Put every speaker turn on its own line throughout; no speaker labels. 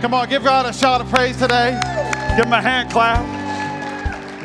Come on, give God a shout of praise today. Give him a hand clap.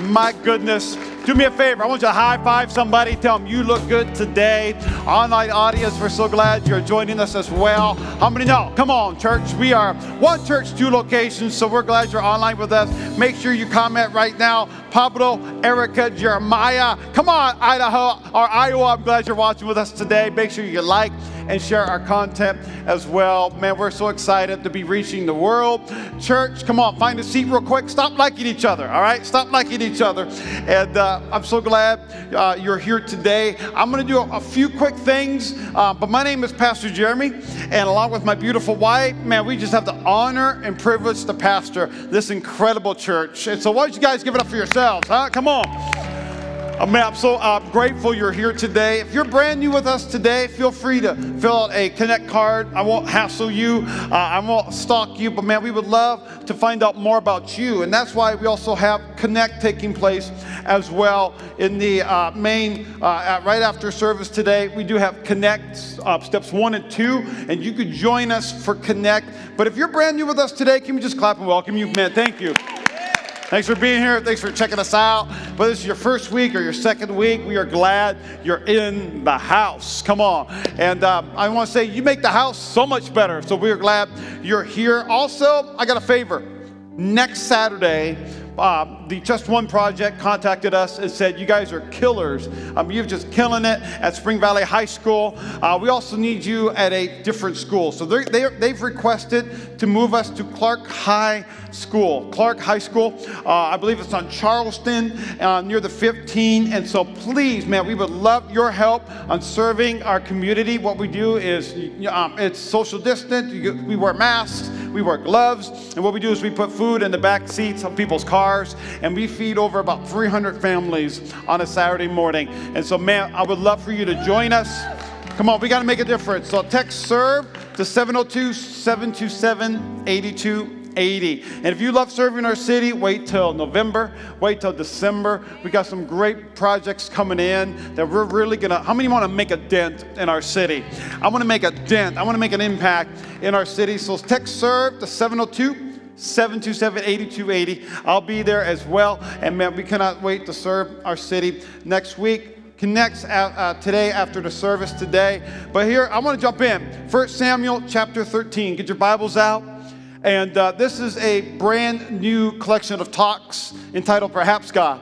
My goodness. Do me a favor. I want you to high five somebody. Tell them you look good today. Online audience, we're so glad you're joining us as well. How many know? Come on, church. We are one church, two locations, so we're glad you're online with us. Make sure you comment right now. Pablo, Erica, Jeremiah. Come on, Idaho or Iowa. I'm glad you're watching with us today. Make sure you like and share our content as well. Man, we're so excited to be reaching the world. Church, come on, find a seat real quick. Stop liking each other, all right? Stop liking each other. And uh, I'm so glad uh, you're here today. I'm going to do a, a, few quick things, uh, but my name is Pastor Jeremy, and along with my beautiful wife, man, we just have the honor and privilege to pastor this incredible church. And so, why don't you guys give it up for yourselves, huh? Come on. Man, I'm so uh, grateful you're here today. If you're brand new with us today, feel free to fill out a Connect card. I won't hassle you, uh, I won't stalk you, but man, we would love to find out more about you. And that's why we also have Connect taking place as well in the uh, main, uh, right after service today. We do have Connect uh, steps one and two, and you could join us for Connect. But if you're brand new with us today, can we just clap and welcome you? Man, thank you. Thanks for being here. Thanks for checking us out. Whether this is your first week or your second week, we are glad you're in the house. Come on. And uh, I want to say, you make the house so much better. So we're glad you're here. Also, I got a favor. Next Saturday, uh, the Just One Project contacted us and said, You guys are killers. Um, you're just killing it at Spring Valley High School. Uh, we also need you at a different school. So they they've requested to move us to Clark High School. Clark High School, uh, I believe it's on Charleston uh, near the 15. And so please, man, we would love your help on serving our community. What we do is um, it's social distance, we wear masks we wear gloves, and what we do is we put food in the back seats of people's cars, and we feed over about 300 families on a Saturday morning. And so, man, I would love for you to join us. Come on, we got to make a difference. So text serve to 702 727 8280. And if you love serving our city, wait till November, wait till December. We got some great projects coming in that we're really gonna. How many want to make a dent in our city? I want to make a dent. I want to make an impact in our city. So text serve to 702 727 8280. I'll be there as well. And man, we cannot wait to serve our city next week. Connects uh, today after the service today. But here, I want to jump in. 1 Samuel chapter 13. Get your Bibles out. And uh, this is a brand new collection of talks entitled Perhaps God.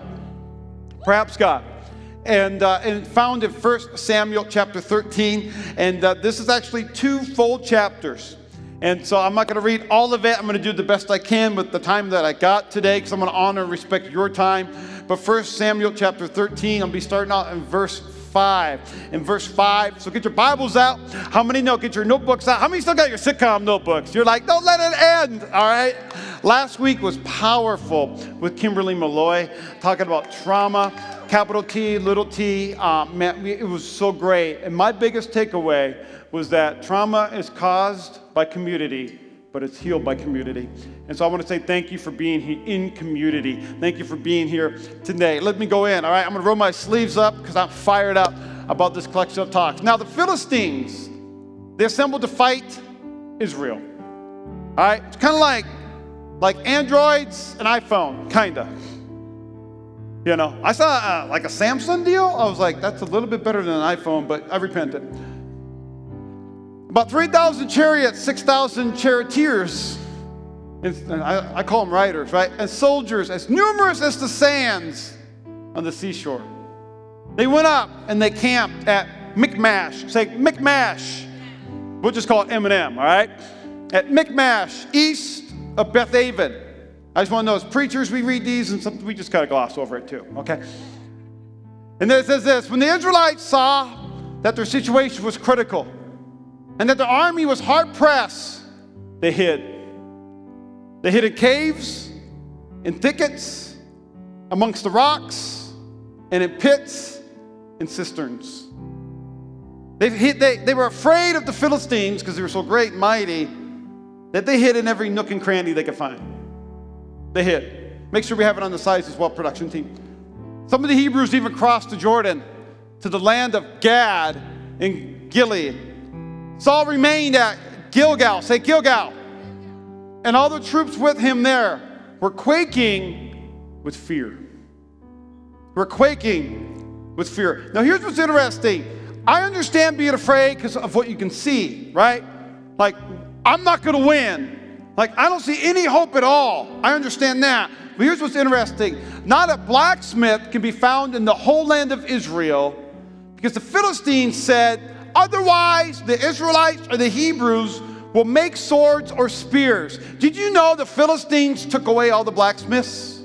Perhaps God and, uh, and found in 1 Samuel chapter 13. And uh, this is actually two full chapters. And so I'm not going to read all of it. I'm going to do the best I can with the time that I got today because I'm going to honor and respect your time. But first, Samuel chapter 13, I'll be starting out in verse 5. In verse 5, so get your Bibles out. How many know? Get your notebooks out. How many still got your sitcom notebooks? You're like, don't let it end, all right? Last week was powerful with Kimberly Malloy talking about trauma, capital T, little t. Uh, man, it was so great. And my biggest takeaway was that trauma is caused by community, but it's healed by community. And so I want to say thank you for being here in community. Thank you for being here today. Let me go in, all right? I'm going to roll my sleeves up because I'm fired up about this collection of talks. Now, the Philistines, they assembled to fight Israel. All right? It's kind of like, like androids and iPhone, kind of. You know, I saw uh, like a Samsung deal. I was like, that's a little bit better than an iPhone, but I repented. About 3,000 chariots, 6,000 charioteers. And I, I call them riders, right? And soldiers as numerous as the sands on the seashore. They went up and they camped at Michmash. Say Michmash. We'll just call it M&M, all right? At Michmash, east of Beth Aven. I just want to know, as preachers, we read these and some, we just kind of gloss over it too, okay? And then it says this When the Israelites saw that their situation was critical, and that the army was hard pressed, they hid. They hid in caves, in thickets, amongst the rocks, and in pits and cisterns. They, hid, they, they were afraid of the Philistines because they were so great and mighty that they hid in every nook and cranny they could find. They hid. Make sure we have it on the sides as well, production team. Some of the Hebrews even crossed the Jordan to the land of Gad and Gilead Saul remained at Gilgal. Say Gilgal. and all the troops with him there were quaking with fear. We're quaking with fear. Now, here's what's interesting. I understand being afraid because of what you can see, right? Like, I'm not going to win. Like, I don't see any hope at all. I understand that. But here's what's interesting not a blacksmith can be found in the whole land of Israel because the Philistines said, otherwise, the Israelites or the Hebrews will make swords or spears. Did you know the Philistines took away all the blacksmiths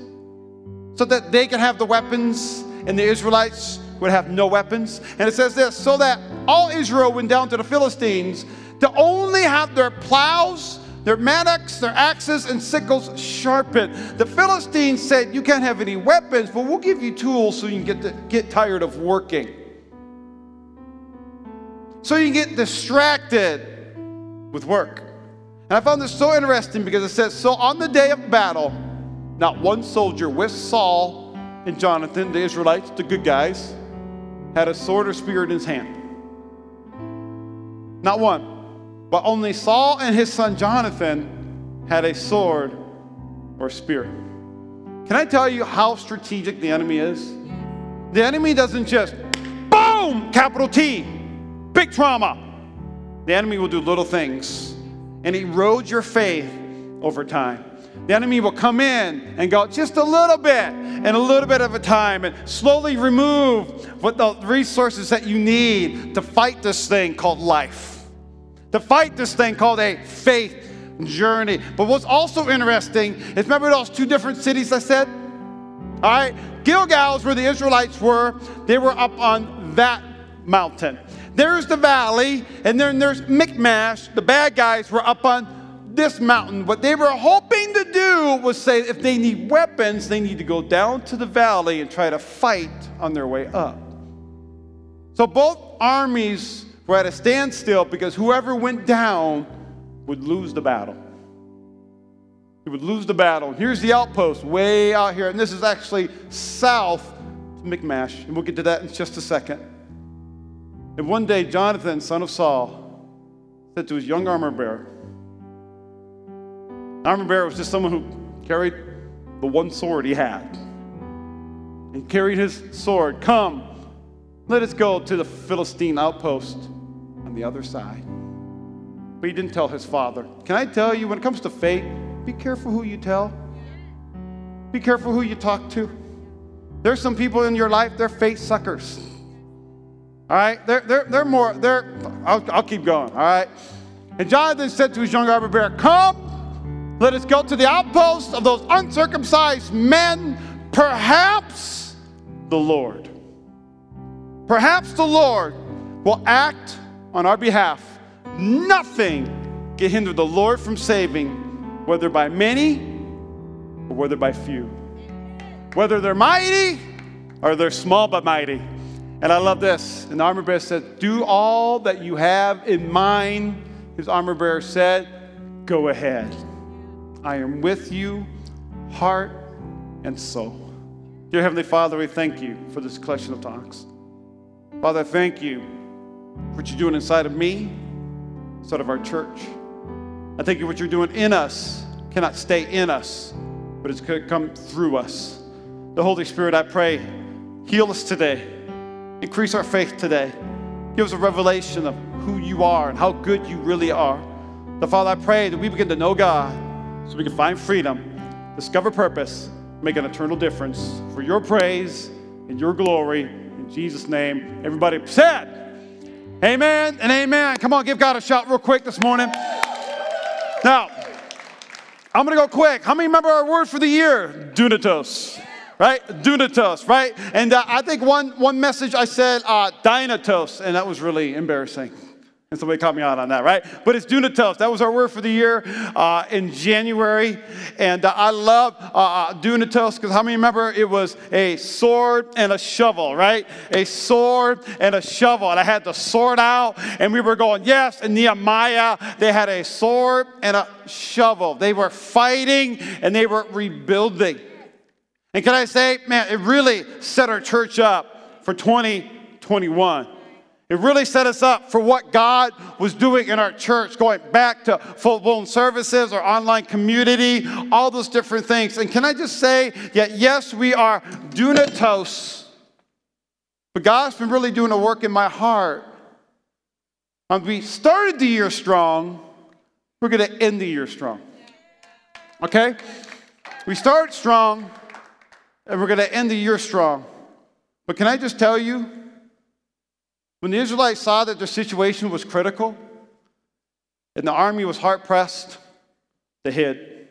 so that they could have the weapons and the Israelites would have no weapons? And it says this so that all Israel went down to the Philistines to only have their plows, their mattocks, their axes, and sickles sharpened. The Philistines said, You can't have any weapons, but we'll give you tools so you can get, to, get tired of working. So you get distracted with work. And I found this so interesting because it says, So on the day of battle, not one soldier with Saul and Jonathan, the Israelites, the good guys, had a sword or spear in his hand. Not one. But only Saul and his son Jonathan had a sword or spear. Can I tell you how strategic the enemy is? The enemy doesn't just boom, capital T, big trauma. The enemy will do little things and erode your faith over time. The enemy will come in and go just a little bit and a little bit of a time and slowly remove what the resources that you need to fight this thing called life, to fight this thing called a faith journey. But what's also interesting is remember those two different cities I said? All right, Gilgal is where the Israelites were. They were up on that mountain. There's the valley, and then there's Michmash. The bad guys were up on this mountain. What they were hoping to do was say if they need weapons, they need to go down to the valley and try to fight on their way up. So both armies were at a standstill because whoever went down would lose the battle. He would lose the battle. Here's the outpost way out here, and this is actually south to Michmash, and we'll get to that in just a second. And one day, Jonathan, son of Saul, said to his young armor bearer, armor bearer was just someone who carried the one sword he had. He carried his sword. Come, let us go to the Philistine outpost on the other side. But he didn't tell his father. Can I tell you, when it comes to fate, be careful who you tell. Be careful who you talk to. There's some people in your life, they're fate suckers. All right, they're, they're, they're more, they're, I'll, I'll keep going, all right? And Jonathan said to his young armor bearer, Come, let us go to the outpost of those uncircumcised men. Perhaps the Lord, perhaps the Lord will act on our behalf. Nothing can hinder the Lord from saving, whether by many or whether by few. Whether they're mighty or they're small but mighty. And I love this. And the armor bearer said, Do all that you have in mind. His armor bearer said, Go ahead. I am with you, heart and soul. Dear Heavenly Father, we thank you for this collection of talks. Father, thank you for what you're doing inside of me, inside of our church. I thank you for what you're doing in us cannot stay in us, but it's going to come through us. The Holy Spirit, I pray, heal us today. Increase our faith today. Give us a revelation of who you are and how good you really are. The Father, I pray that we begin to know God so we can find freedom, discover purpose, make an eternal difference for your praise and your glory. In Jesus' name, everybody said, Amen and amen. Come on, give God a shout real quick this morning. Now, I'm going to go quick. How many remember our word for the year? Dunatos right? Dunatos, right? And uh, I think one, one message I said uh, Dynatos, and that was really embarrassing. And somebody caught me out on that, right? But it's Dunatos. That was our word for the year uh, in January. And uh, I love uh, uh Dunatos because how many remember it was a sword and a shovel, right? A sword and a shovel. And I had the sword out, and we were going, yes. And Nehemiah, they had a sword and a shovel. They were fighting and they were rebuilding. And can I say, man, it really set our church up for 2021. It really set us up for what God was doing in our church, going back to full blown services or online community, all those different things. And can I just say that yes, we are dunatos, but God's been really doing a work in my heart. And we started the year strong, we're going to end the year strong. Okay? We start strong, and we're going to end the year strong. But can I just tell you, when the Israelites saw that their situation was critical and the army was hard pressed, they hid.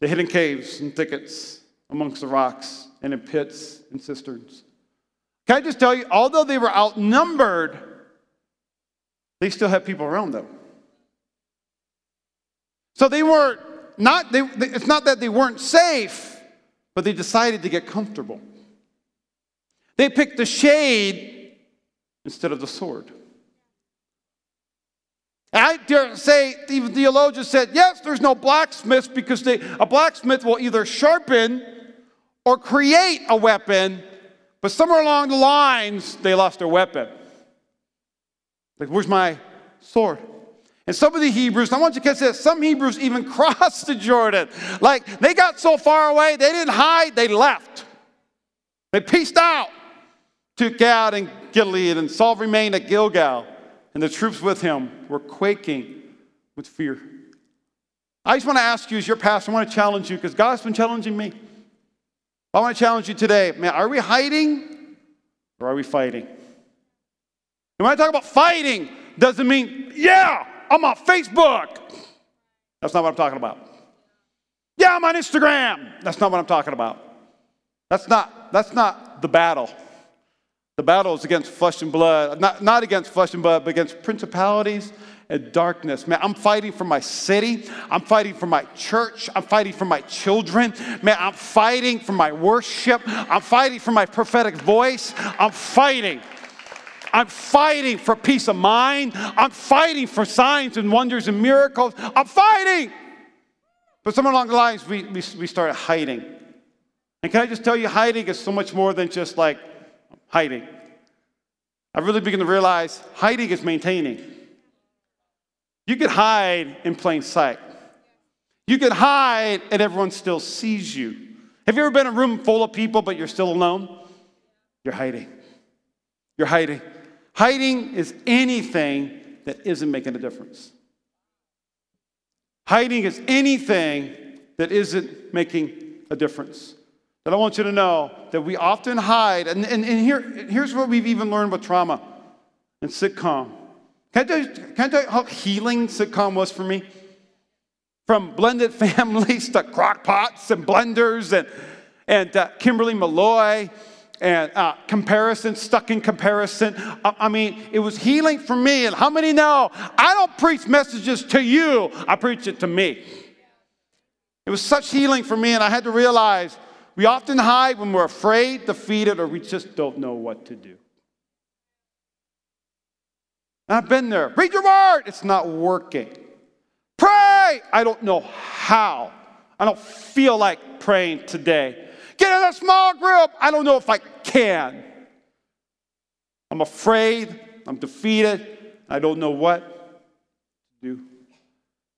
They hid in caves and thickets amongst the rocks and in pits and cisterns. Can I just tell you, although they were outnumbered, they still had people around them. So they weren't not they, it's not that they weren't safe, but they decided to get comfortable. They picked the shade instead of the sword. I dare say, even theologians said, yes, there's no blacksmiths because they, a blacksmith will either sharpen or create a weapon, but somewhere along the lines, they lost their weapon. Like, where's my sword? And some of the Hebrews, I want you to catch this, some Hebrews even crossed the Jordan. Like, they got so far away, they didn't hide, they left. They pieced out to Gad and Gilead, and Saul remained at Gilgal, and the troops with him were quaking with fear. I just want to ask you, as your pastor, I want to challenge you because God's been challenging me. I want to challenge you today. Man, are we hiding or are we fighting? And when I talk about fighting, doesn't mean, yeah, I'm on Facebook. That's not what I'm talking about. Yeah, I'm on Instagram. That's not what I'm talking about. That's not, that's not the battle. The battle is against flesh and blood, not, not against flesh and blood, but against principalities and darkness. Man, I'm fighting for my city. I'm fighting for my church. I'm fighting for my children. Man, I'm fighting for my worship. I'm fighting for my prophetic voice. I'm fighting. I'm fighting for peace of mind. I'm fighting for signs and wonders and miracles. I'm fighting. But somewhere along the lines, we, we, we started hiding. And can I just tell you, hiding is so much more than just like hiding. I really begin to realize hiding is maintaining. You can hide in plain sight. You can hide and everyone still sees you. Have you ever been in a room full of people but you're still alone? You're hiding. You're hiding. Hiding is anything that isn't making a difference. Hiding is anything that isn't making a difference that I want you to know that we often hide. And, and, and here, here's what we've even learned with trauma and sitcom. Can I, tell you, can I tell you how healing sitcom was for me? From blended families to crock pots and blenders and, and uh, Kimberly Malloy and uh, comparison, stuck in comparison. I, I mean, it was healing for me. And how many know I don't preach messages to you, I preach it to me. It was such healing for me, and I had to realize we often hide when we're afraid, defeated, or we just don't know what to do. And I've been there. Read your word, it's not working. Pray, I don't know how. I don't feel like praying today. Get in a small group, I don't know if I can. I'm afraid, I'm defeated, I don't know what to do.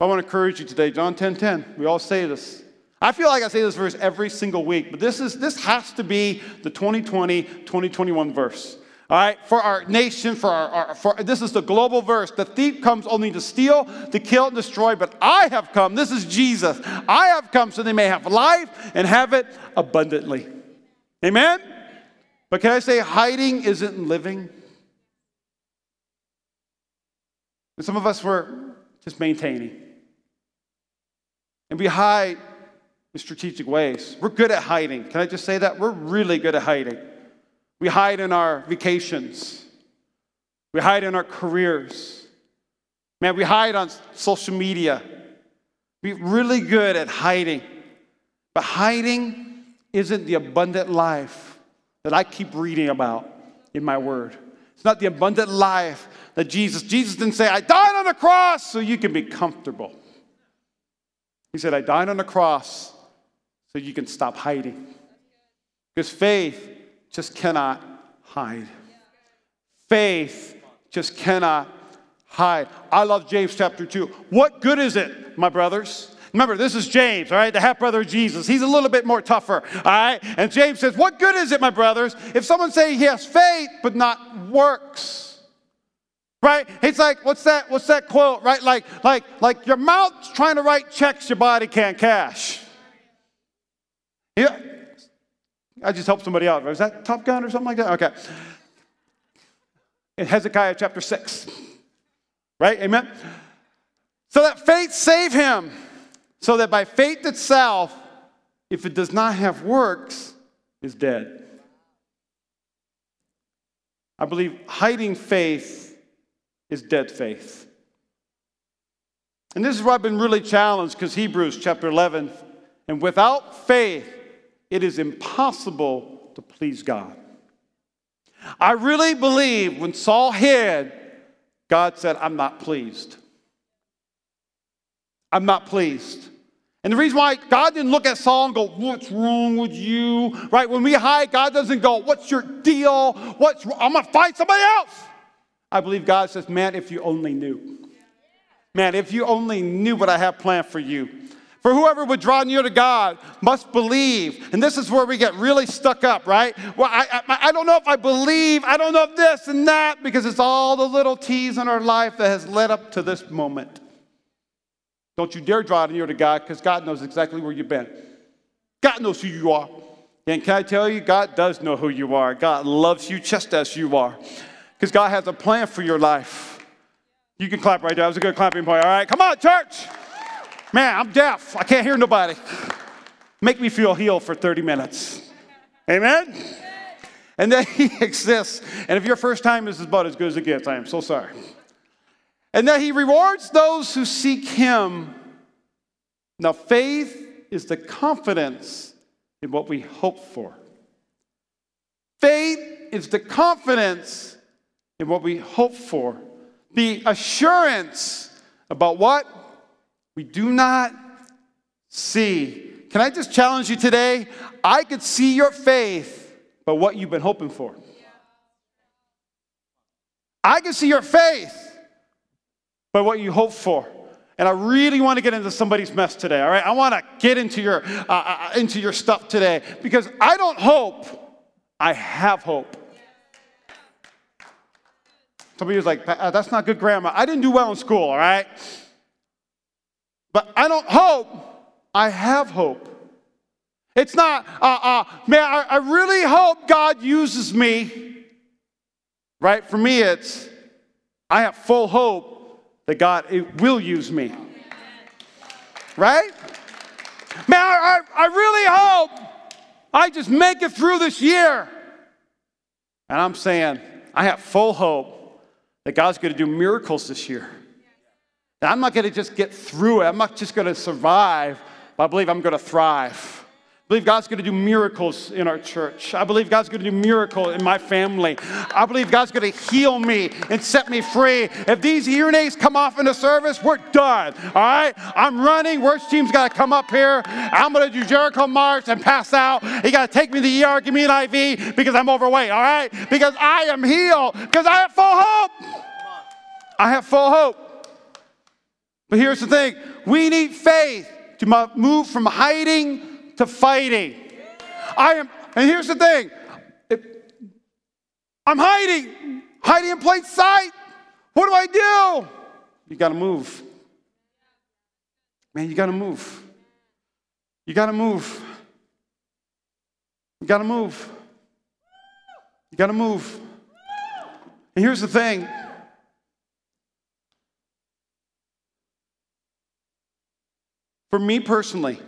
I want to encourage you today, John 10 10. We all say this. I feel like I say this verse every single week, but this, is, this has to be the 2020 2021 verse. All right, for our nation, for our, our, for this is the global verse. The thief comes only to steal, to kill, and destroy, but I have come. This is Jesus. I have come so they may have life and have it abundantly. Amen? But can I say hiding isn't living? And some of us were just maintaining. And we hide in strategic ways. We're good at hiding. Can I just say that? We're really good at hiding. We hide in our vacations, we hide in our careers. Man, we hide on social media. We're really good at hiding. But hiding isn't the abundant life that I keep reading about in my word. It's not the abundant life that Jesus, Jesus didn't say, I died on the cross so you can be comfortable. He said, I died on the cross so you can stop hiding. Because faith just cannot hide. Faith just cannot hide. I love James chapter 2. What good is it, my brothers? Remember, this is James, all right, the half brother of Jesus. He's a little bit more tougher, all right? And James says, What good is it, my brothers, if someone say he has faith but not works? Right? It's like, what's that? What's that quote? Right? Like, like, like your mouth's trying to write checks your body can't cash. Yeah. I just helped somebody out. Was that Top Gun or something like that? Okay. In Hezekiah chapter 6. Right? Amen? So that faith save him, so that by faith itself, if it does not have works, is dead. I believe hiding faith is dead faith. And this is where I've been really challenged because Hebrews chapter 11, and without faith, it is impossible to please God. I really believe when Saul hid, God said, I'm not pleased. I'm not pleased. And the reason why God didn't look at Saul and go, What's wrong with you? Right? When we hide, God doesn't go, What's your deal? What's I'm gonna find somebody else. I believe God says, Man, if you only knew. Man, if you only knew what I have planned for you. For whoever would draw near to God must believe. And this is where we get really stuck up, right? Well, I, I, I, don't know if I believe, I don't know if this and that, because it's all the little T's in our life that has led up to this moment. Don't you dare draw near to God because God knows exactly where you've been. God knows who you are. And can I tell you, God does know who you are. God loves you just as you are because God has a plan for your life. You can clap right there. That was a good clapping point. All right, come on, church. Man, I'm deaf. I can't hear nobody. Make me feel healed for 30 minutes. Amen? And then he exists. And if your first time is about as good as it gets, I am so sorry. And that he rewards those who seek him. Now, faith is the confidence in what we hope for. Faith is the confidence in what we hope for, the assurance about what we do not see. Can I just challenge you today? I could see your faith, but what you've been hoping for. I can see your faith, but what you hope for. And I really want to get into somebody's mess today, all right? I want to get into your, uh, uh, into your stuff today because I don't hope, I have hope. Somebody was like, that's not good grammar. I didn't do well in school, all right? But I don't hope, I have hope. It's not, uh, uh, man, I, I really hope God uses me. Right? For me, it's, I have full hope that God will use me. Right? Man, I, I really hope I just make it through this year. And I'm saying, I have full hope that God's going to do miracles this year. I'm not going to just get through it. I'm not just going to survive, but I believe I'm going to thrive. I believe God's going to do miracles in our church. I believe God's going to do miracles in my family. I believe God's going to heal me and set me free. If these hearing aids come off in the service, we're done. All right? I'm running. Worst team's got to come up here. I'm going to do Jericho March and pass out. You got to take me to the ER, give me an IV because I'm overweight. All right? Because I am healed. Because I have full hope. I have full hope. But here's the thing we need faith to move from hiding to fighting. I am, and here's the thing if I'm hiding, hiding in plain sight. What do I do? You got to move. Man, you got to move. You got to move. You got to move. You got to move. And here's the thing For me personally,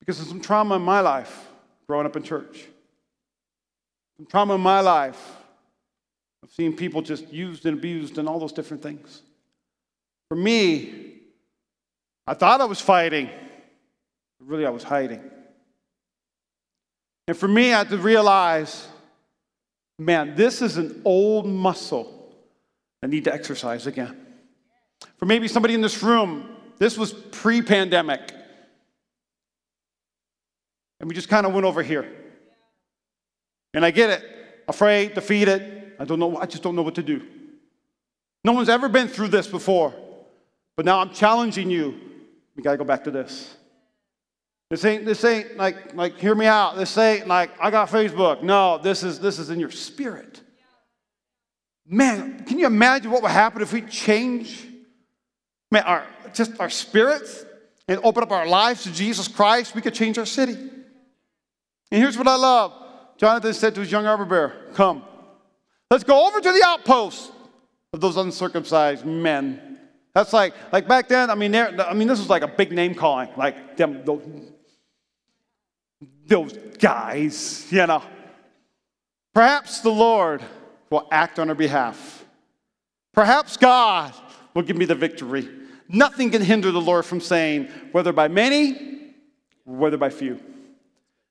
because of some trauma in my life growing up in church, some trauma in my life of seeing people just used and abused and all those different things. For me, I thought I was fighting, but really I was hiding. And for me, I had to realize man, this is an old muscle I need to exercise again. For maybe somebody in this room, this was pre pandemic. And we just kind of went over here. And I get it. Afraid, defeated. I don't know. I just don't know what to do. No one's ever been through this before. But now I'm challenging you. We got to go back to this. This ain't, this ain't like, like, hear me out. This ain't like, I got Facebook. No, this is, this is in your spirit. Man, can you imagine what would happen if we change man, our, just our spirits and open up our lives to Jesus Christ? We could change our city. And here's what I love Jonathan said to his young armor bearer, Come, let's go over to the outpost of those uncircumcised men. That's like, like back then, I mean, I mean, this was like a big name calling, like them, those, those guys, you know. Perhaps the Lord will act on our behalf. Perhaps God will give me the victory. Nothing can hinder the Lord from saying, whether by many, whether by few.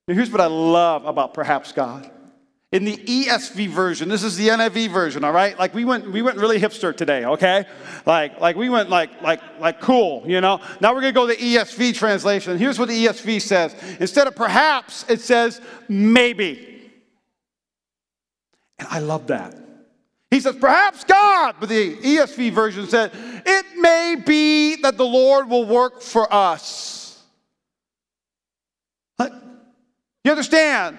Now, here's what I love about perhaps God. In the ESV version, this is the NIV version, all right? Like we went, we went really hipster today, okay? Like, like we went like, like, like cool, you know? Now we're gonna go to the ESV translation. Here's what the ESV says. Instead of perhaps, it says maybe. And I love that. He says, perhaps God, but the ESV version said, it may be that the Lord will work for us. You understand?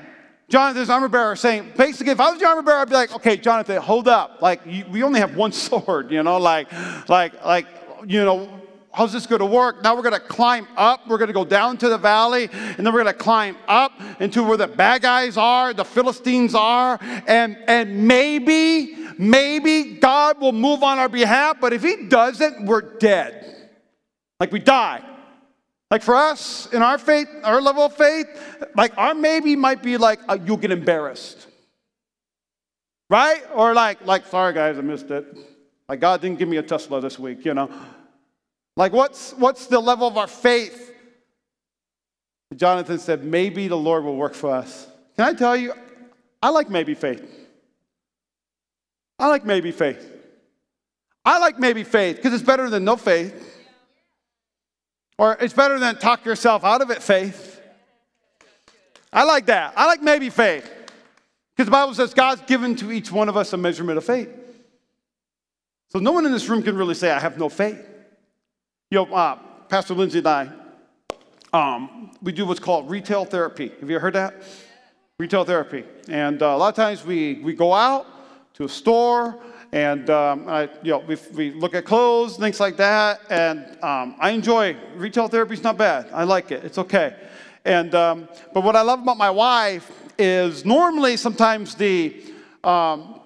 Jonathan's armor bearer saying, basically, if I was your armor bearer, I'd be like, okay, Jonathan, hold up. Like, you, we only have one sword, you know, like, like, like, you know, how's this going to work? Now we're going to climb up. We're going to go down to the valley, and then we're going to climb up into where the bad guys are, the Philistines are, and and maybe, maybe God will move on our behalf. But if He doesn't, we're dead. Like we die. Like for us, in our faith, our level of faith, like our maybe might be like uh, you'll get embarrassed. Right? Or like, like, sorry guys, I missed it. Like God didn't give me a Tesla this week, you know. Like what's what's the level of our faith? Jonathan said, maybe the Lord will work for us. Can I tell you, I like maybe faith. I like maybe faith. I like maybe faith because it's better than no faith. Or it's better than talk yourself out of it, faith. I like that. I like maybe faith. Because the Bible says God's given to each one of us a measurement of faith. So no one in this room can really say, I have no faith. You know, uh, Pastor Lindsay and I, um, we do what's called retail therapy. Have you heard that? Retail therapy. And uh, a lot of times we, we go out to a store and um, I, you know, we, we look at clothes, things like that. And um, I enjoy retail therapy. It's not bad. I like it. It's okay. And um, but what I love about my wife is normally sometimes the um,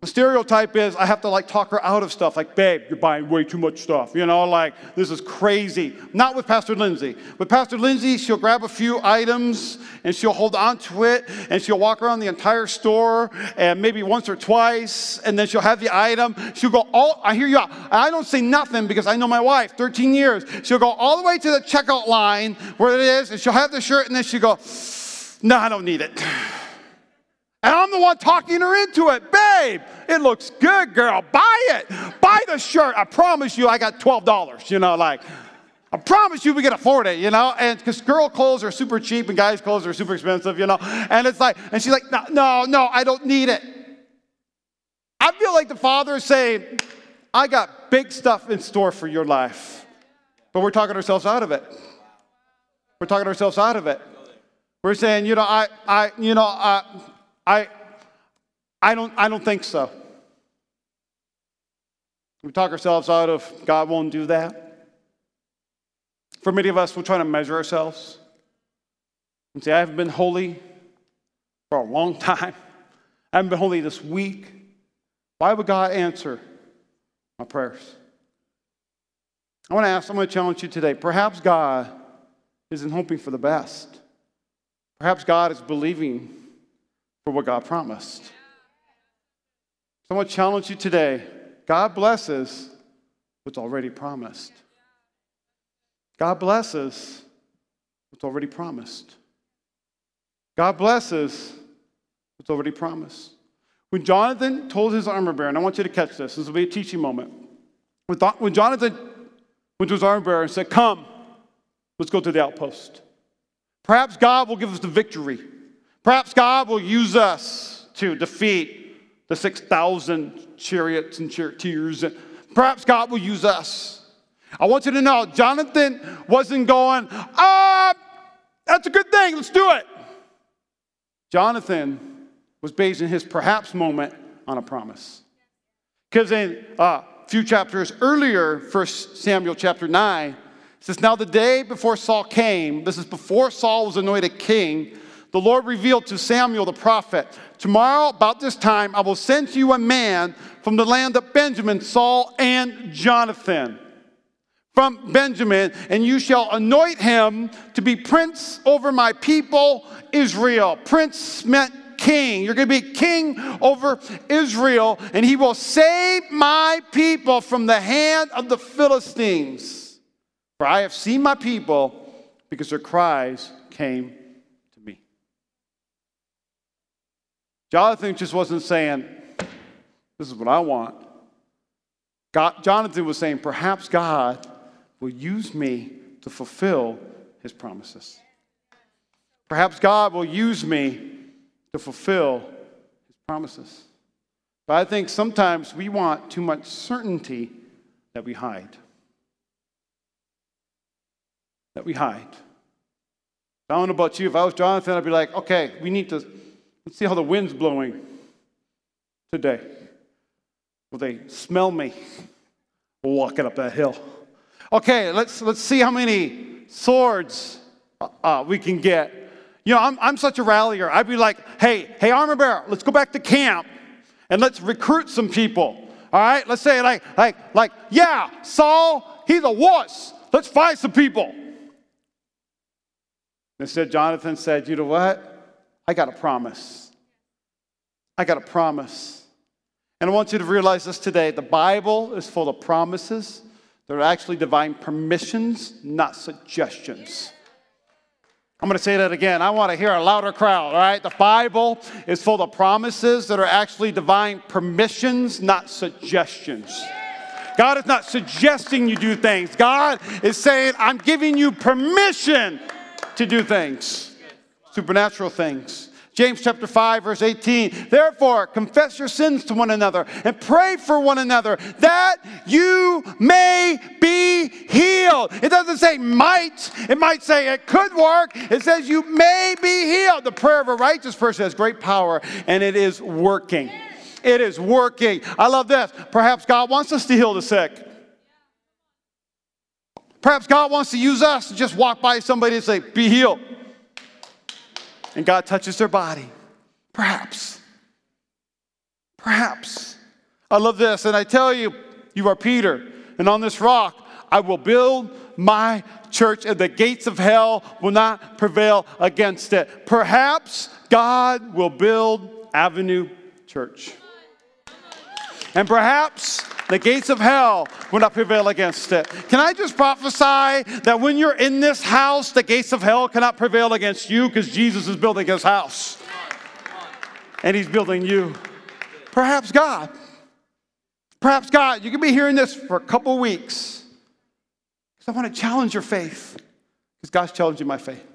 the stereotype is I have to like talk her out of stuff, like, babe, you're buying way too much stuff. You know, like, this is crazy. Not with Pastor Lindsay. With Pastor Lindsay, she'll grab a few items and she'll hold on to it and she'll walk around the entire store and maybe once or twice and then she'll have the item. She'll go all, I hear you out. I don't say nothing because I know my wife, 13 years. She'll go all the way to the checkout line where it is and she'll have the shirt and then she'll go, no, I don't need it. And I'm the one talking her into it. Babe, it looks good, girl. Buy it. Buy the shirt. I promise you, I got $12. You know, like, I promise you we can afford it, you know? And because girl clothes are super cheap and guys' clothes are super expensive, you know? And it's like, and she's like, no, no, no, I don't need it. I feel like the father is saying, I got big stuff in store for your life. But we're talking ourselves out of it. We're talking ourselves out of it. We're saying, you know, I, I, you know, I, I, I, don't, I don't think so. We talk ourselves out of God won't do that. For many of us, we're trying to measure ourselves and say, I haven't been holy for a long time. I haven't been holy this week. Why would God answer my prayers? I want to ask, I'm going to challenge you today. Perhaps God isn't hoping for the best. Perhaps God is believing for what God promised. So I want to challenge you today. God blesses what's already promised. God blesses what's already promised. God blesses what's already promised. When Jonathan told his armor bearer, and I want you to catch this, this will be a teaching moment. When Jonathan went to his armor bearer and said, Come, let's go to the outpost. Perhaps God will give us the victory. Perhaps God will use us to defeat the 6,000 chariots and charioteers. Perhaps God will use us. I want you to know Jonathan wasn't going, ah, that's a good thing, let's do it. Jonathan was basing his perhaps moment on a promise. Because in uh, a few chapters earlier, 1 Samuel chapter 9, says, Now the day before Saul came, this is before Saul was anointed king, the Lord revealed to Samuel the prophet, Tomorrow, about this time, I will send you a man from the land of Benjamin, Saul and Jonathan. From Benjamin, and you shall anoint him to be prince over my people, Israel. Prince meant king. You're going to be king over Israel, and he will save my people from the hand of the Philistines. For I have seen my people because their cries came to me. Jonathan just wasn't saying, This is what I want. God, Jonathan was saying, Perhaps God will use me to fulfill his promises. Perhaps God will use me to fulfill his promises. But I think sometimes we want too much certainty that we hide. That we hide. I don't know about you. If I was Jonathan, I'd be like, okay, we need to let's see how the wind's blowing today. Will they smell me walking up that hill? Okay, let's let's see how many swords uh, we can get you know, I'm, I'm such a rallier. I'd be like, hey, hey, armor bearer, let's go back to camp and let's recruit some people. All right, let's say like, like, like, yeah, Saul, he's a wuss. Let's find some people. Instead, Jonathan said, you know what? I got a promise. I got a promise. And I want you to realize this today. The Bible is full of promises. They're actually divine permissions, not suggestions. I'm going to say that again. I want to hear a louder crowd, all right? The Bible is full of promises that are actually divine permissions, not suggestions. God is not suggesting you do things. God is saying, I'm giving you permission to do things, supernatural things. James chapter 5, verse 18. Therefore, confess your sins to one another and pray for one another that you may be healed. It doesn't say might, it might say it could work. It says you may be healed. The prayer of a righteous person has great power, and it is working. It is working. I love this. Perhaps God wants us to heal the sick. Perhaps God wants to use us to just walk by somebody and say, Be healed and God touches their body. Perhaps. Perhaps. I love this. And I tell you, you are Peter, and on this rock I will build my church, and the gates of hell will not prevail against it. Perhaps God will build Avenue Church. And perhaps the gates of hell will not prevail against it. Can I just prophesy that when you're in this house, the gates of hell cannot prevail against you because Jesus is building his house. And he's building you. Perhaps God. Perhaps God, you can be hearing this for a couple weeks. Because I want to challenge your faith. Because God's challenging my faith.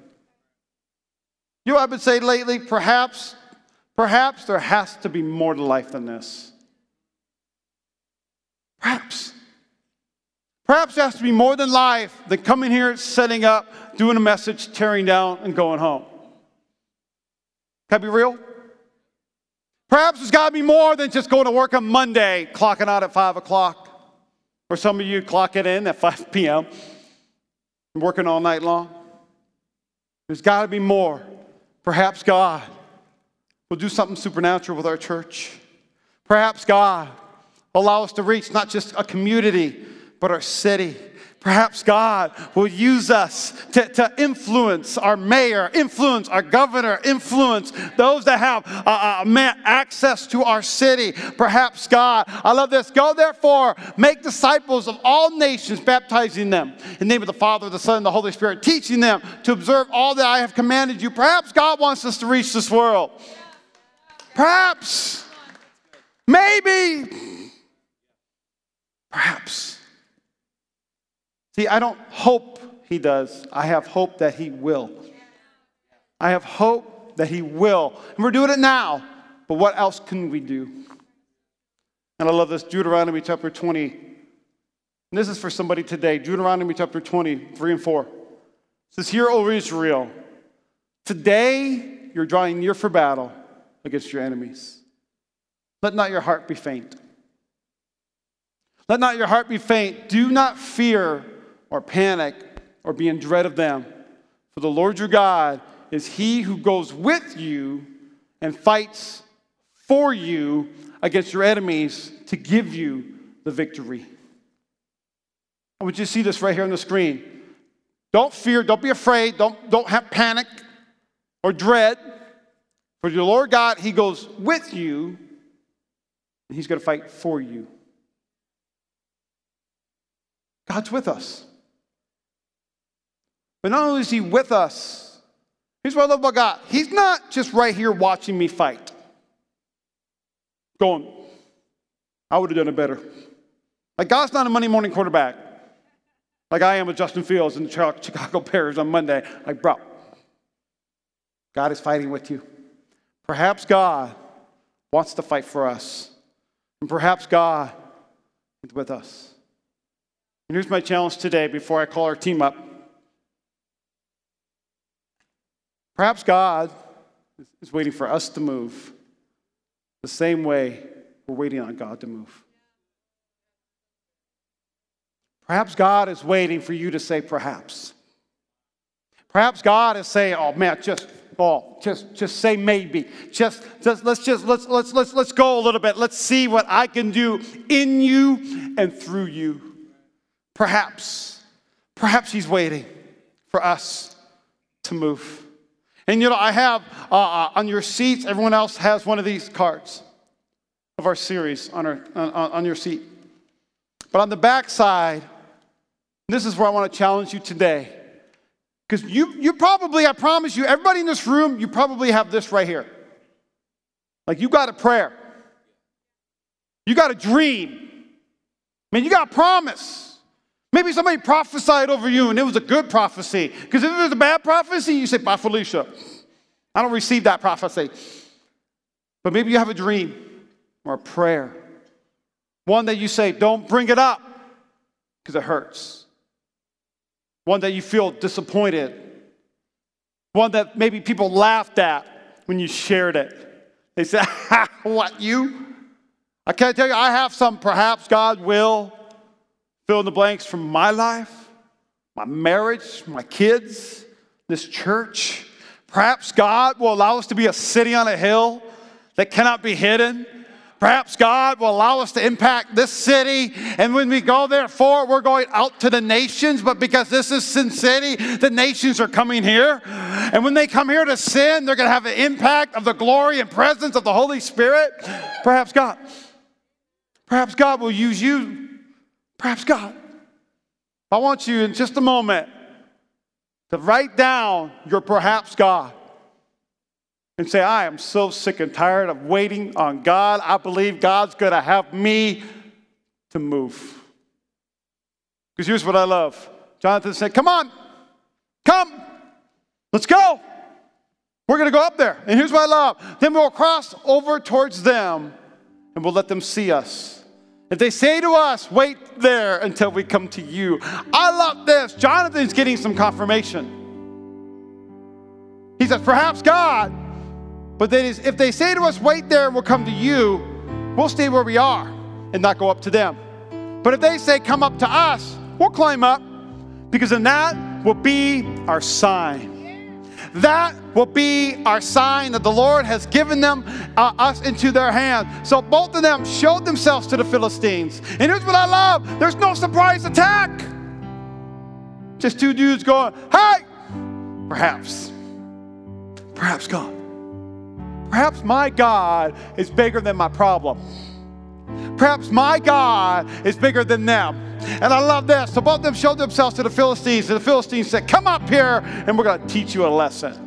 You know I've been saying lately? Perhaps, perhaps there has to be more to life than this. Perhaps. Perhaps it has to be more than life than coming here, setting up, doing a message, tearing down, and going home. Can I be real? Perhaps it's got to be more than just going to work on Monday, clocking out at 5 o'clock. Or some of you clock it in at 5 p.m. working all night long. There's got to be more. Perhaps God will do something supernatural with our church. Perhaps God allow us to reach not just a community, but our city. Perhaps God will use us to, to influence our mayor, influence our governor, influence those that have uh, uh, access to our city. Perhaps God, I love this. Go therefore, make disciples of all nations, baptizing them in the name of the Father, the Son, and the Holy Spirit, teaching them to observe all that I have commanded you. Perhaps God wants us to reach this world. Perhaps. Maybe. Perhaps. See, I don't hope he does. I have hope that he will. I have hope that He will. And we're doing it now, but what else can we do? And I love this Deuteronomy chapter 20. And this is for somebody today. Deuteronomy chapter 20, 3 and 4. It says, Hear, O Israel, today you're drawing near for battle against your enemies. Let not your heart be faint. Let not your heart be faint. Do not fear or panic or be in dread of them. For the Lord your God is he who goes with you and fights for you against your enemies to give you the victory. I want you to see this right here on the screen. Don't fear, don't be afraid, don't, don't have panic or dread. For your Lord God, He goes with you, and He's going to fight for you. God's with us. But not only is He with us, here's what I love about God He's not just right here watching me fight, going, I would have done it better. Like, God's not a Monday morning quarterback, like I am with Justin Fields and the Chicago Bears on Monday. Like, bro, God is fighting with you. Perhaps God wants to fight for us, and perhaps God is with us. And here's my challenge today before I call our team up. Perhaps God is waiting for us to move the same way we're waiting on God to move. Perhaps God is waiting for you to say, perhaps. Perhaps God is saying, oh man, just oh, just just say maybe. Just, just let's just let's let's let's let's go a little bit. Let's see what I can do in you and through you. Perhaps, perhaps He's waiting for us to move. And you know, I have uh, uh, on your seats, everyone else has one of these cards of our series on, our, on, on your seat. But on the back side, this is where I want to challenge you today. Because you, you probably, I promise you, everybody in this room, you probably have this right here. Like you got a prayer, you got a dream, I man, you got a promise. Maybe somebody prophesied over you and it was a good prophecy. Because if it was a bad prophecy, you say, Bye Felicia. I don't receive that prophecy. But maybe you have a dream or a prayer. One that you say, Don't bring it up because it hurts. One that you feel disappointed. One that maybe people laughed at when you shared it. They said, What, you? I can't tell you, I have some, perhaps God will fill in the blanks from my life, my marriage, my kids, this church. Perhaps God will allow us to be a city on a hill that cannot be hidden. Perhaps God will allow us to impact this city. And when we go there for we're going out to the nations. But because this is Sin City, the nations are coming here. And when they come here to sin, they're going to have an impact of the glory and presence of the Holy Spirit. Perhaps God. Perhaps God will use you Perhaps God. I want you in just a moment to write down your perhaps God and say, I am so sick and tired of waiting on God. I believe God's going to have me to move. Because here's what I love Jonathan said, Come on, come, let's go. We're going to go up there. And here's what I love. Then we'll cross over towards them and we'll let them see us. If they say to us, wait there until we come to you. I love this. Jonathan's getting some confirmation. He says, perhaps God, but then if they say to us, wait there and we'll come to you, we'll stay where we are and not go up to them. But if they say, come up to us, we'll climb up because then that will be our sign. That will be our sign that the Lord has given them uh, us into their hand. So both of them showed themselves to the Philistines. And here's what I love there's no surprise attack. Just two dudes going, hey, perhaps, perhaps God. Perhaps my God is bigger than my problem. Perhaps my God is bigger than them. And I love this. So both of them showed themselves to the Philistines, and the Philistines said, Come up here, and we're going to teach you a lesson.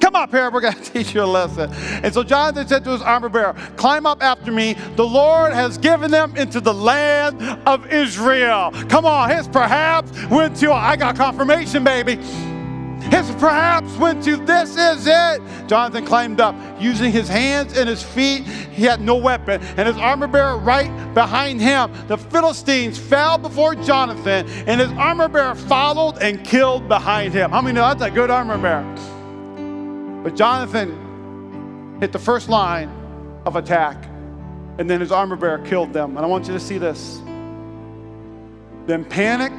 Come up here, we're going to teach you a lesson. And so Jonathan said to his armor bearer, Climb up after me. The Lord has given them into the land of Israel. Come on, his perhaps went to, I got confirmation, baby. His perhaps went to this is it. Jonathan climbed up using his hands and his feet. He had no weapon, and his armor bearer right behind him. The Philistines fell before Jonathan, and his armor bearer followed and killed behind him. How many know that's a good armor bearer? But Jonathan hit the first line of attack, and then his armor bearer killed them. And I want you to see this. Then panic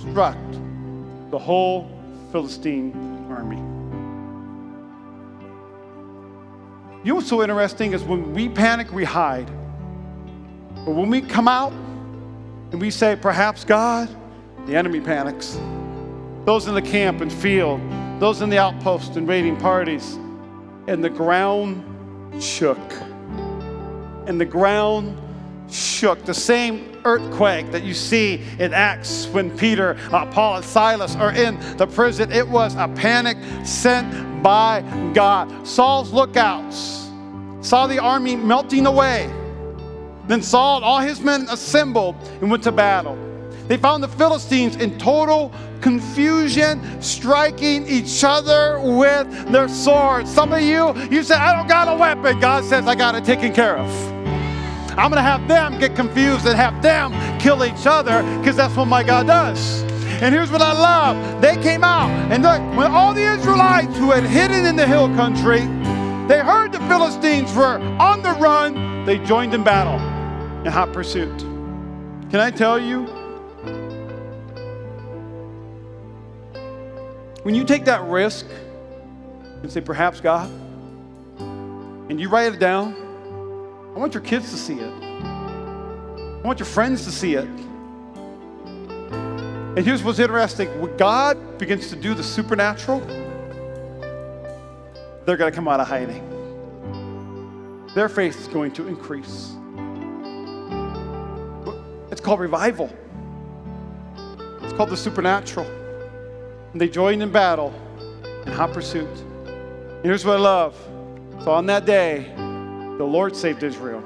struck the whole Philistine army. You know what's so interesting is when we panic, we hide. But when we come out and we say, perhaps God, the enemy panics. Those in the camp and field, those in the outpost and raiding parties, and the ground shook. And the ground shook. The same earthquake that you see in Acts when Peter, uh, Paul, and Silas are in the prison. It was a panic sent by God. Saul's lookouts saw the army melting away. Then Saul and all his men assembled and went to battle. They found the Philistines in total confusion, striking each other with their swords. Some of you, you said, I don't got a weapon. God says, I got it taken care of. I'm going to have them get confused and have them kill each other because that's what my God does. And here's what I love. They came out, and look, when all the Israelites who had hidden in the hill country, they heard the Philistines were on the run, they joined in battle in hot pursuit. Can I tell you? When you take that risk and say, perhaps God, and you write it down, I want your kids to see it. I want your friends to see it. And here's what's interesting when God begins to do the supernatural, they're going to come out of hiding. Their faith is going to increase. It's called revival, it's called the supernatural. And they joined in battle in hot pursuit. And here's what I love. So on that day, the Lord saved Israel.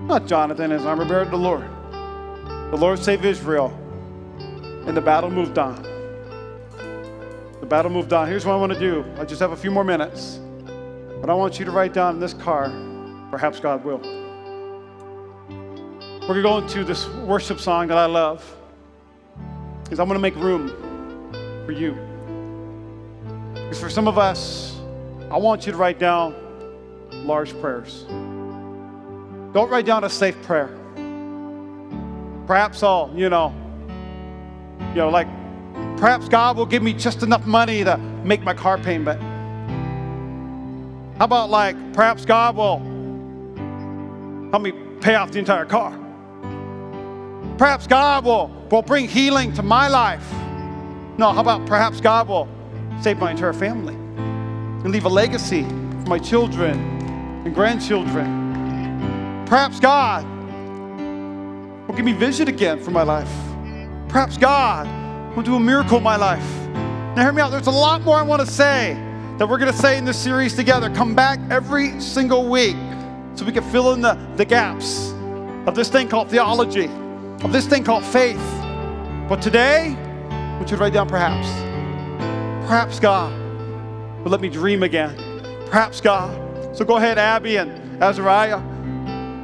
Not Jonathan, his armor bearer, the Lord. The Lord saved Israel. And the battle moved on. The battle moved on. Here's what I want to do. I just have a few more minutes. But I want you to write down in this car, perhaps God will. We're going to go into this worship song that I love. Because I'm going to make room for you. Because for some of us, I want you to write down large prayers. Don't write down a safe prayer. Perhaps I'll, you know, you know, like perhaps God will give me just enough money to make my car payment. How about like perhaps God will help me pay off the entire car? Perhaps God will, will bring healing to my life. No, how about perhaps God will save my entire family and leave a legacy for my children and grandchildren. Perhaps God will give me vision again for my life. Perhaps God will do a miracle in my life. Now, hear me out. There's a lot more I want to say that we're going to say in this series together. Come back every single week so we can fill in the, the gaps of this thing called theology, of this thing called faith. But today, I want you to write down perhaps. Perhaps God will let me dream again. Perhaps God. So go ahead, Abby and Azariah.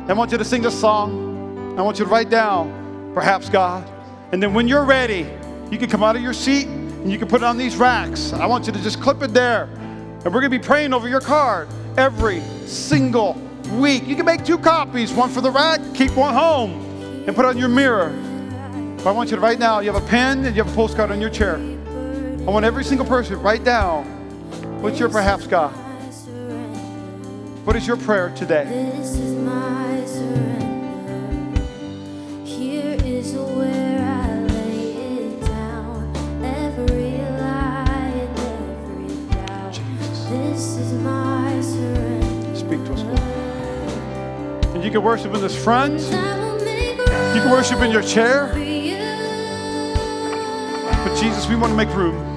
I want you to sing this song. I want you to write down, perhaps God. And then when you're ready, you can come out of your seat and you can put it on these racks. I want you to just clip it there. And we're going to be praying over your card every single week. You can make two copies, one for the rack, keep one home, and put it on your mirror. But I want you to write now, you have a pen and you have a postcard on your chair. I want every single person to write down what's your perhaps God. What is your prayer today?
This is my surrender. Here is where I lay it down. Every lie and every doubt.
Jesus.
This is my surrender.
Speak to us, Lord. And you can worship in this front.
I will make
You can worship in your chair. But Jesus, we want to make room.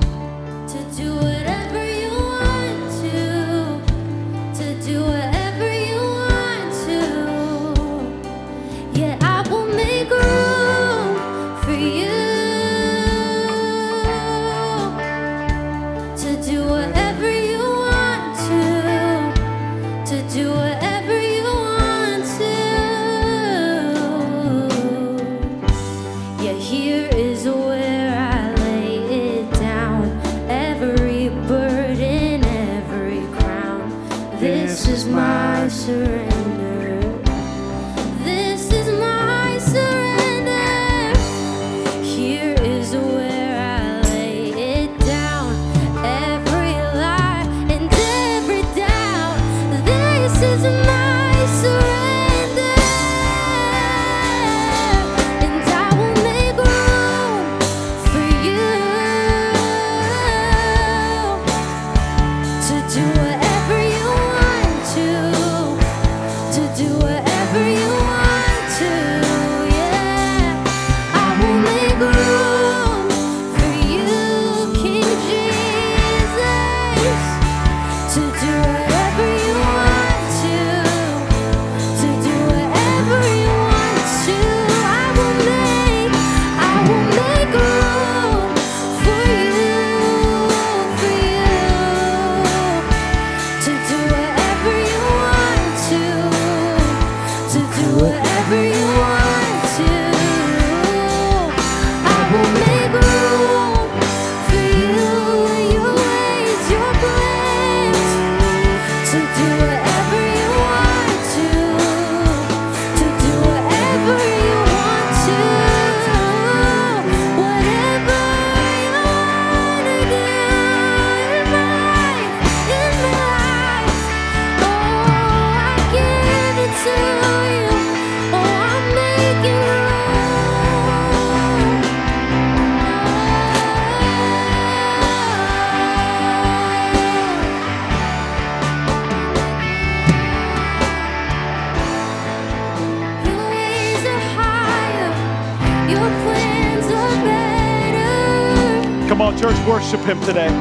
Him today.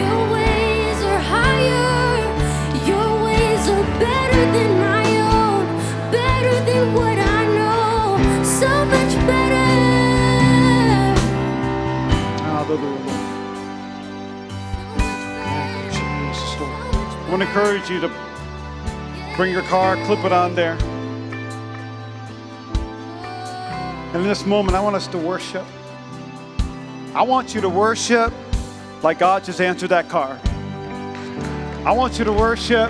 Your ways are higher. Your ways are better than my own. Better than what I know. So much better.
Hallelujah. I want to encourage you to bring your car, clip it on there. And in this moment, I want us to worship. I want you to worship like God just answered that car. I want you to worship.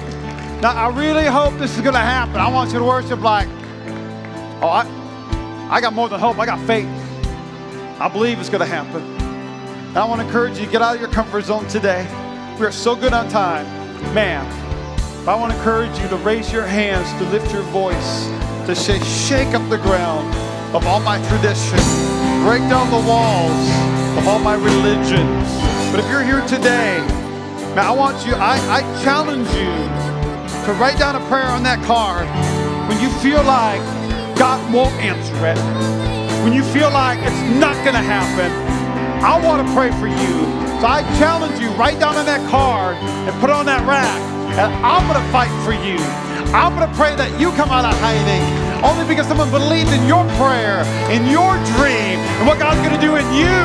Now, I really hope this is going to happen. I want you to worship like, oh, I, I got more than hope. I got faith. I believe it's going to happen. And I want to encourage you to get out of your comfort zone today. We are so good on time. Man, I want to encourage you to raise your hands, to lift your voice, to say, shake up the ground of all my tradition, break down the walls of all my religion. But if you're here today, man, I want you, I, I challenge you to write down a prayer on that card when you feel like God won't answer it, when you feel like it's not going to happen. I want to pray for you. So I challenge you, write down on that card and put it on that rack. And I'm going to fight for you. I'm going to pray that you come out of hiding. Only because someone believed in your prayer, in your dream, and what God's going to do in you.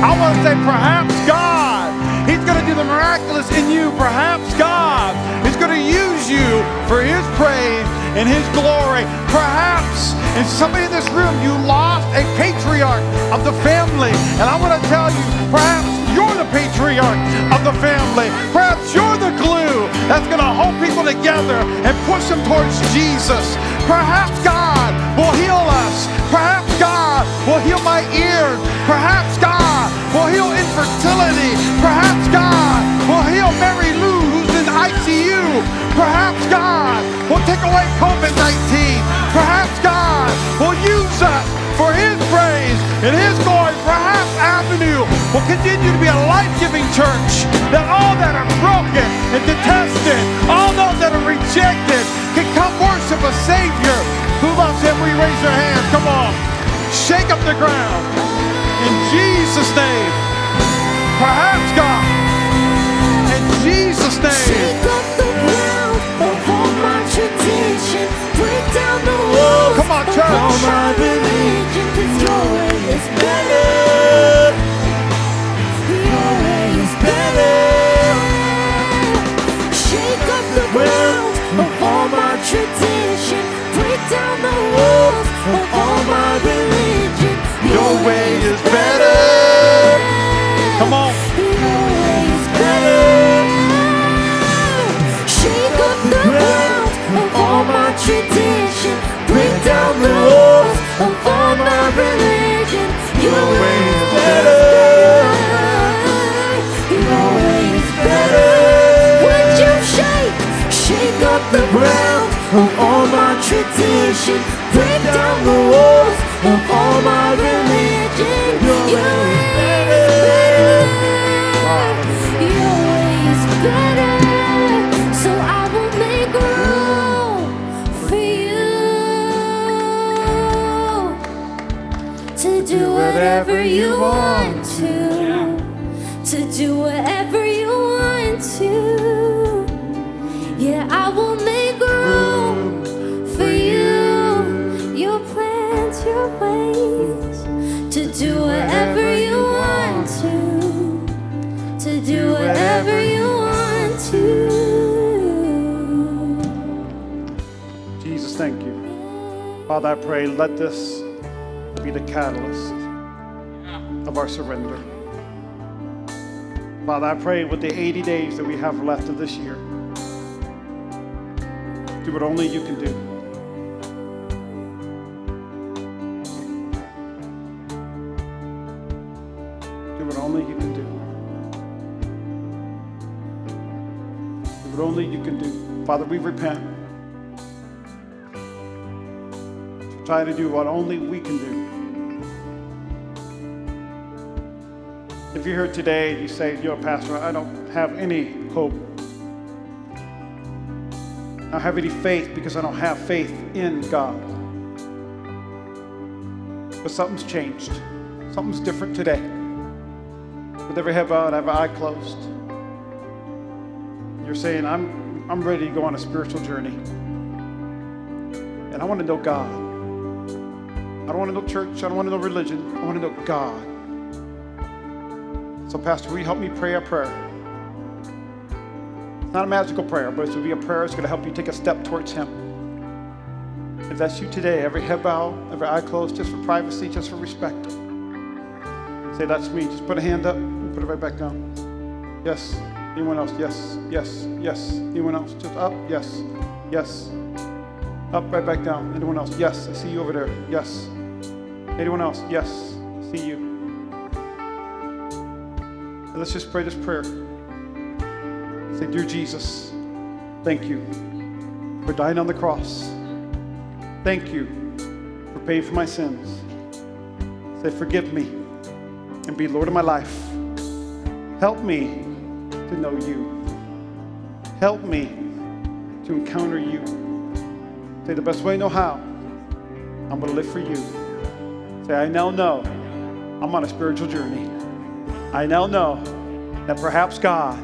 I want to say, perhaps God, He's going to do the miraculous in you. Perhaps God is going to use you for His praise and His glory. Perhaps, and somebody in this room, you lost a patriarch of the family. And I want to tell you, perhaps you're the patriarch of the family. Perhaps you're the glue that's going to hold people together and push them towards Jesus. Perhaps God will heal us. Perhaps God will heal my ears. Perhaps God will heal infertility. Perhaps God will heal Mary Lou who's in ICU. Perhaps God will take away COVID 19. Perhaps God will use us for His praise and His glory. Perhaps Avenue will continue to be a life giving church that all that are broken and detested, all those that are rejected, can come worship a Savior who loves Him. We raise your hands. Come on. Shake up the ground. In Jesus' name. Perhaps God. In Jesus' name. Come on,
my your way is better. Your way is better. Shake up the of all my tradition. Break down the walls of all my religion.
Your way is better. Come on.
Your way is better. Shake up the of all my tradition. Break down the walls of all my religion. Your way is better. Your way is better. When you shake, shake up the ground of all my tradition. Break down the walls of all my religion. Your
Father, I pray, let this be the catalyst of our surrender. Father, I pray with the 80 days that we have left of this year, do what only you can do. Do what only you can do. Do what only you can do. Father, we repent. Try to do what only we can do. If you're here today and you say, Yo, Pastor, I don't have any hope. I don't have any faith because I don't have faith in God. But something's changed. Something's different today. With every head bowed, every eye closed. You're saying, I'm, I'm ready to go on a spiritual journey. And I want to know God. I don't want to know church. I don't want to know religion. I want to know God. So, Pastor, will you help me pray a prayer? It's not a magical prayer, but it's going to be a prayer that's going to help you take a step towards Him. If that's you today, every head bow, every eye closed, just for privacy, just for respect. Say, that's me. Just put a hand up and put it right back down. Yes. Anyone else? Yes. Yes. Yes. Anyone else? Just up? Yes. Yes. Up, right back down. Anyone else? Yes. I see you over there. Yes. Anyone else? Yes. I see you. And let's just pray this prayer. Say, Dear Jesus, thank you for dying on the cross. Thank you for paying for my sins. Say, forgive me and be Lord of my life. Help me to know you. Help me to encounter you. Say, the best way I know how, I'm going to live for you. Say, I now know I'm on a spiritual journey. I now know that perhaps God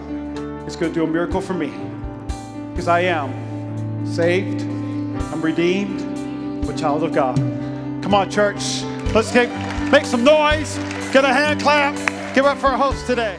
is going to do a miracle for me because I am saved, I'm redeemed, I'm a child of God. Come on, church. Let's take, make some noise, get a hand clap, give up for our host today.